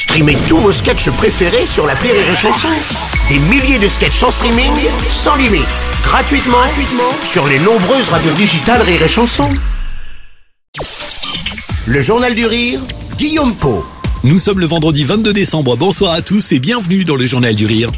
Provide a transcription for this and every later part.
Streamez tous vos sketchs préférés sur la Rire et Chanson. Des milliers de sketchs en streaming, sans limite, gratuitement, gratuitement sur les nombreuses radios digitales Rire et Chanson. Le Journal du Rire, Guillaume Po. Nous sommes le vendredi 22 décembre. Bonsoir à tous et bienvenue dans le Journal du Rire.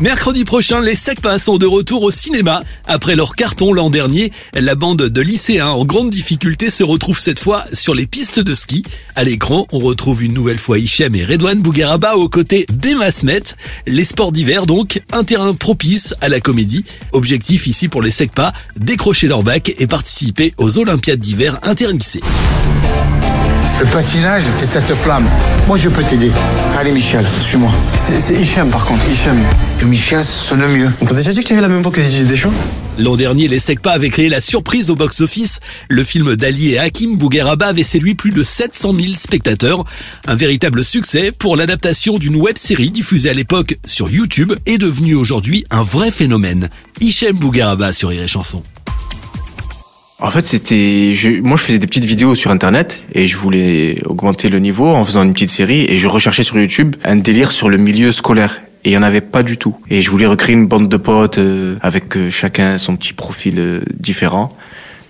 Mercredi prochain, les Secpas sont de retour au cinéma. Après leur carton l'an dernier, la bande de lycéens en grande difficulté se retrouve cette fois sur les pistes de ski. À l'écran, on retrouve une nouvelle fois Hichem et Redouane Bougueraba aux côtés d'Emma Smet. Les sports d'hiver donc, un terrain propice à la comédie. Objectif ici pour les Secpas, décrocher leur bac et participer aux Olympiades d'hiver interlycées. Le patinage, c'est cette flamme. Moi, je peux t'aider. Allez, Michel, suis-moi. C'est Hichem par contre, Hichem. Le Michel, ça sonne mieux. T'as déjà dit que t'avais la même voix que Didier Deschamps? L'an dernier, les Secpa avaient créé la surprise au box-office. Le film d'Ali et Hakim Bougueraba avait séduit plus de 700 000 spectateurs. Un véritable succès pour l'adaptation d'une web-série diffusée à l'époque sur YouTube est devenue aujourd'hui un vrai phénomène. Hichem Bougueraba sur et Chanson. En fait, c'était, je, moi, je faisais des petites vidéos sur Internet et je voulais augmenter le niveau en faisant une petite série et je recherchais sur YouTube un délire sur le milieu scolaire. Et il n'y en avait pas du tout. Et je voulais recréer une bande de potes euh, avec euh, chacun son petit profil euh, différent.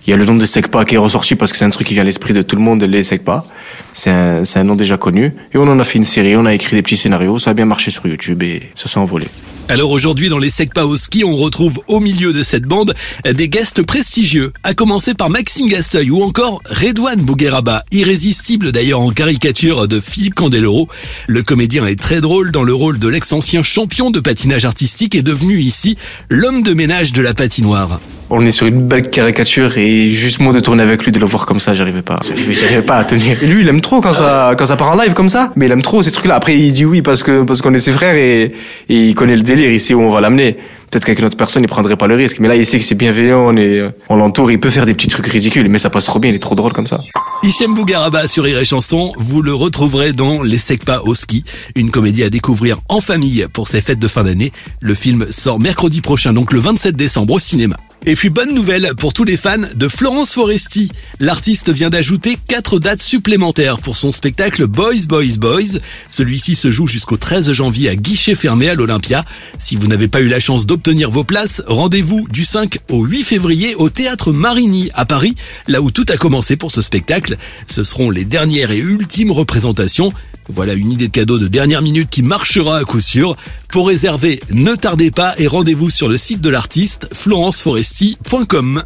Il y a le nom de Secpa qui est ressorti parce que c'est un truc qui vient à l'esprit de tout le monde, les Secpa. C'est un, c'est un nom déjà connu. Et on en a fait une série, on a écrit des petits scénarios, ça a bien marché sur YouTube et ça s'est envolé. Alors aujourd'hui, dans les Secpa au on retrouve au milieu de cette bande des guests prestigieux, à commencer par Maxime Gasteuil ou encore Redouane Bougueraba, irrésistible d'ailleurs en caricature de Philippe Candeloro. Le comédien est très drôle dans le rôle de l'ex-ancien champion de patinage artistique et devenu ici l'homme de ménage de la patinoire. On est sur une belle caricature et juste moi de tourner avec lui, de le voir comme ça, j'arrivais pas. J'arrivais, j'arrivais pas à tenir. Et lui, il aime trop quand ça, quand ça part en live comme ça. Mais il aime trop ces trucs-là. Après, il dit oui parce que, parce qu'on est ses frères et, et il connaît le délire, il sait où on va l'amener. Peut-être qu'avec une autre personne, il prendrait pas le risque. Mais là, il sait que c'est bienveillant, on est, on l'entoure, il peut faire des petits trucs ridicules, mais ça passe trop bien, il est trop drôle comme ça. Hichem Bougaraba sur Rire et Chanson, vous le retrouverez dans Les Secpa au ski, une comédie à découvrir en famille pour ces fêtes de fin d'année. Le film sort mercredi prochain, donc le 27 décembre au cinéma. Et puis bonne nouvelle pour tous les fans de Florence Foresti. L'artiste vient d'ajouter quatre dates supplémentaires pour son spectacle Boys Boys Boys. Celui-ci se joue jusqu'au 13 janvier à guichet fermé à l'Olympia. Si vous n'avez pas eu la chance d'obtenir vos places, rendez-vous du 5 au 8 février au théâtre Marigny à Paris, là où tout a commencé pour ce spectacle. Ce seront les dernières et ultimes représentations. Voilà une idée de cadeau de dernière minute qui marchera à coup sûr. Pour réserver, ne tardez pas et rendez-vous sur le site de l'artiste florenceforesti.com.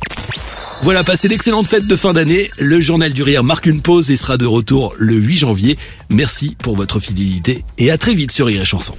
Voilà, passez l'excellente fête de fin d'année. Le journal du rire marque une pause et sera de retour le 8 janvier. Merci pour votre fidélité et à très vite sur Rire et Chanson.